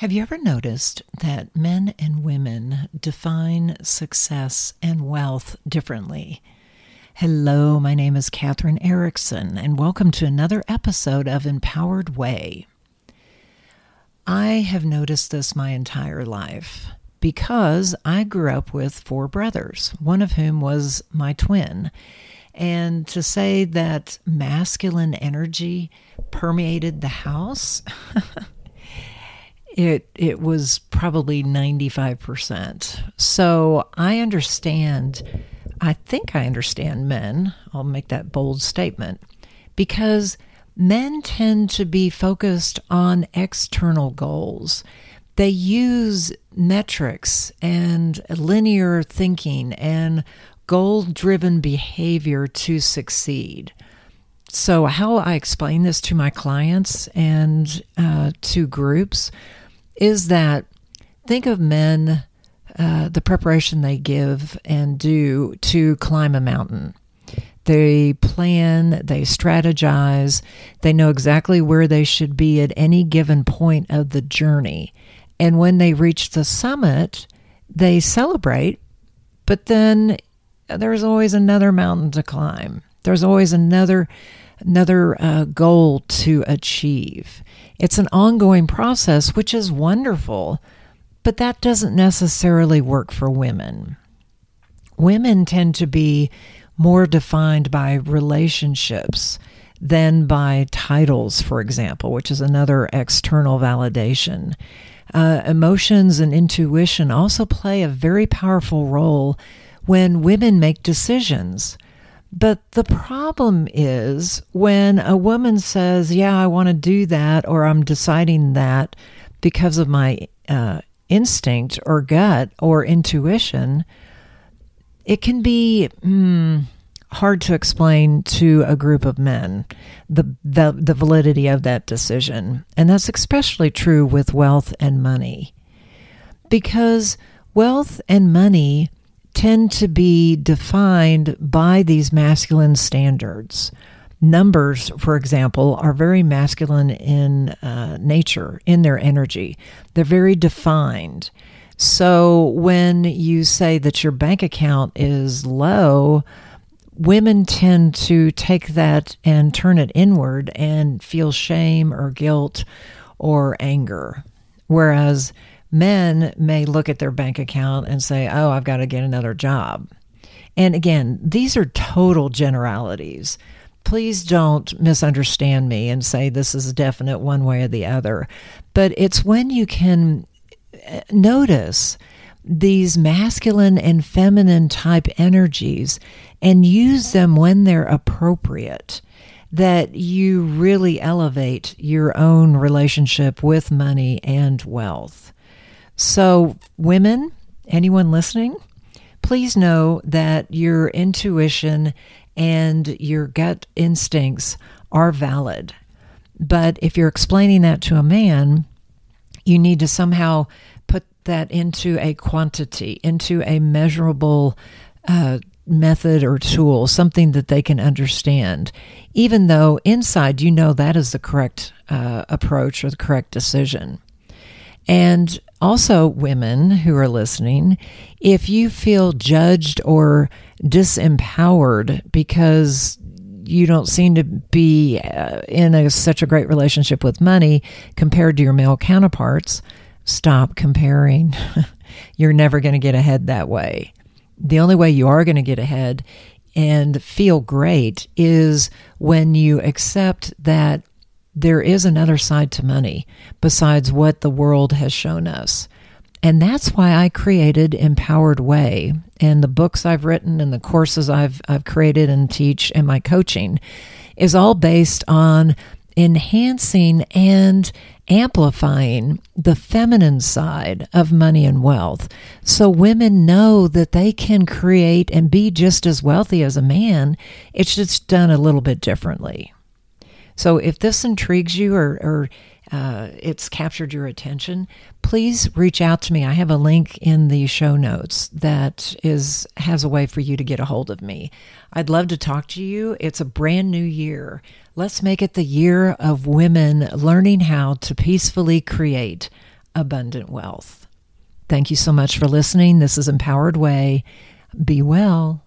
Have you ever noticed that men and women define success and wealth differently? Hello, my name is Kathryn Erickson, and welcome to another episode of Empowered Way. I have noticed this my entire life because I grew up with four brothers, one of whom was my twin. And to say that masculine energy permeated the house, it it was probably 95%. So I understand I think I understand men. I'll make that bold statement because men tend to be focused on external goals. They use metrics and linear thinking and goal driven behavior to succeed. So, how I explain this to my clients and uh, to groups is that think of men, uh, the preparation they give and do to climb a mountain. They plan, they strategize, they know exactly where they should be at any given point of the journey. And when they reach the summit, they celebrate, but then there's always another mountain to climb. There's always another another uh, goal to achieve. It's an ongoing process, which is wonderful, but that doesn't necessarily work for women. Women tend to be more defined by relationships than by titles, for example, which is another external validation. Uh, emotions and intuition also play a very powerful role when women make decisions. But the problem is when a woman says, Yeah, I want to do that, or I'm deciding that because of my uh, instinct or gut or intuition, it can be mm, hard to explain to a group of men the, the, the validity of that decision. And that's especially true with wealth and money. Because wealth and money tend to be defined by these masculine standards. Numbers, for example, are very masculine in uh, nature, in their energy. They're very defined. So when you say that your bank account is low, women tend to take that and turn it inward and feel shame or guilt or anger. Whereas men may look at their bank account and say, oh, I've got to get another job. And again, these are total generalities. Please don't misunderstand me and say this is definite one way or the other. But it's when you can uh, notice these masculine and feminine type energies and use them when they're appropriate that you really elevate your own relationship with money and wealth. So, women, anyone listening, please know that your intuition and your gut instincts are valid. But if you're explaining that to a man, you need to somehow put that into a quantity, into a measurable uh, method or tool, something that they can understand, even though inside you know that is the correct uh, approach or the correct decision. And also, women who are listening, if you feel judged or disempowered because you don't seem to be uh, in a, such a great relationship with money compared to your male counterparts, stop comparing. You're never going to get ahead that way. The only way you are going to get ahead and feel great is when you accept that there is another side to money besides what the world has shown us. And that's why I created Empowered Way and the books I've written and the courses I've, I've created and teach and my coaching is all based on enhancing and amplifying the feminine side of money and wealth so women know that they can create and be just as wealthy as a man. It's just done a little bit differently. So if this intrigues you or, or uh, it's captured your attention, please reach out to me. I have a link in the show notes that is has a way for you to get a hold of me. I'd love to talk to you. It's a brand new year. Let's make it the year of women learning how to peacefully create abundant wealth. Thank you so much for listening. This is Empowered Way. Be well.